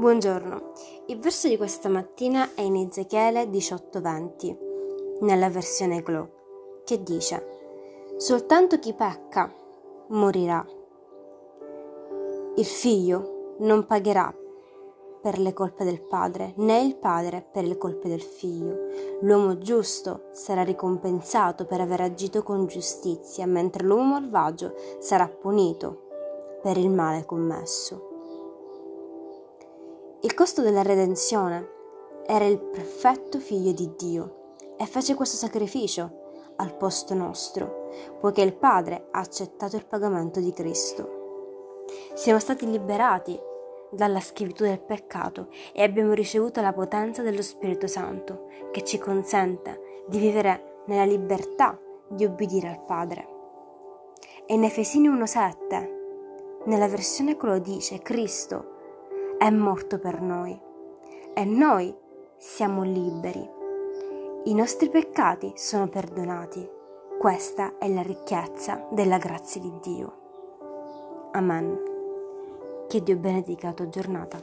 Buongiorno, il verso di questa mattina è in Ezechiele 18:20, nella versione Glow, che dice: Soltanto chi pecca morirà. Il figlio non pagherà per le colpe del padre, né il padre per le colpe del figlio. L'uomo giusto sarà ricompensato per aver agito con giustizia, mentre l'uomo malvagio sarà punito per il male commesso. Il costo della redenzione era il perfetto figlio di Dio e fece questo sacrificio al posto nostro, poiché il Padre ha accettato il pagamento di Cristo. Siamo stati liberati dalla schiavitù del peccato e abbiamo ricevuto la potenza dello Spirito Santo che ci consente di vivere nella libertà di obbedire al Padre. E in Efesini 1.7, nella versione che lo dice, Cristo è morto per noi e noi siamo liberi. I nostri peccati sono perdonati. Questa è la ricchezza della grazia di Dio. Amen. Che Dio benedica la tua giornata.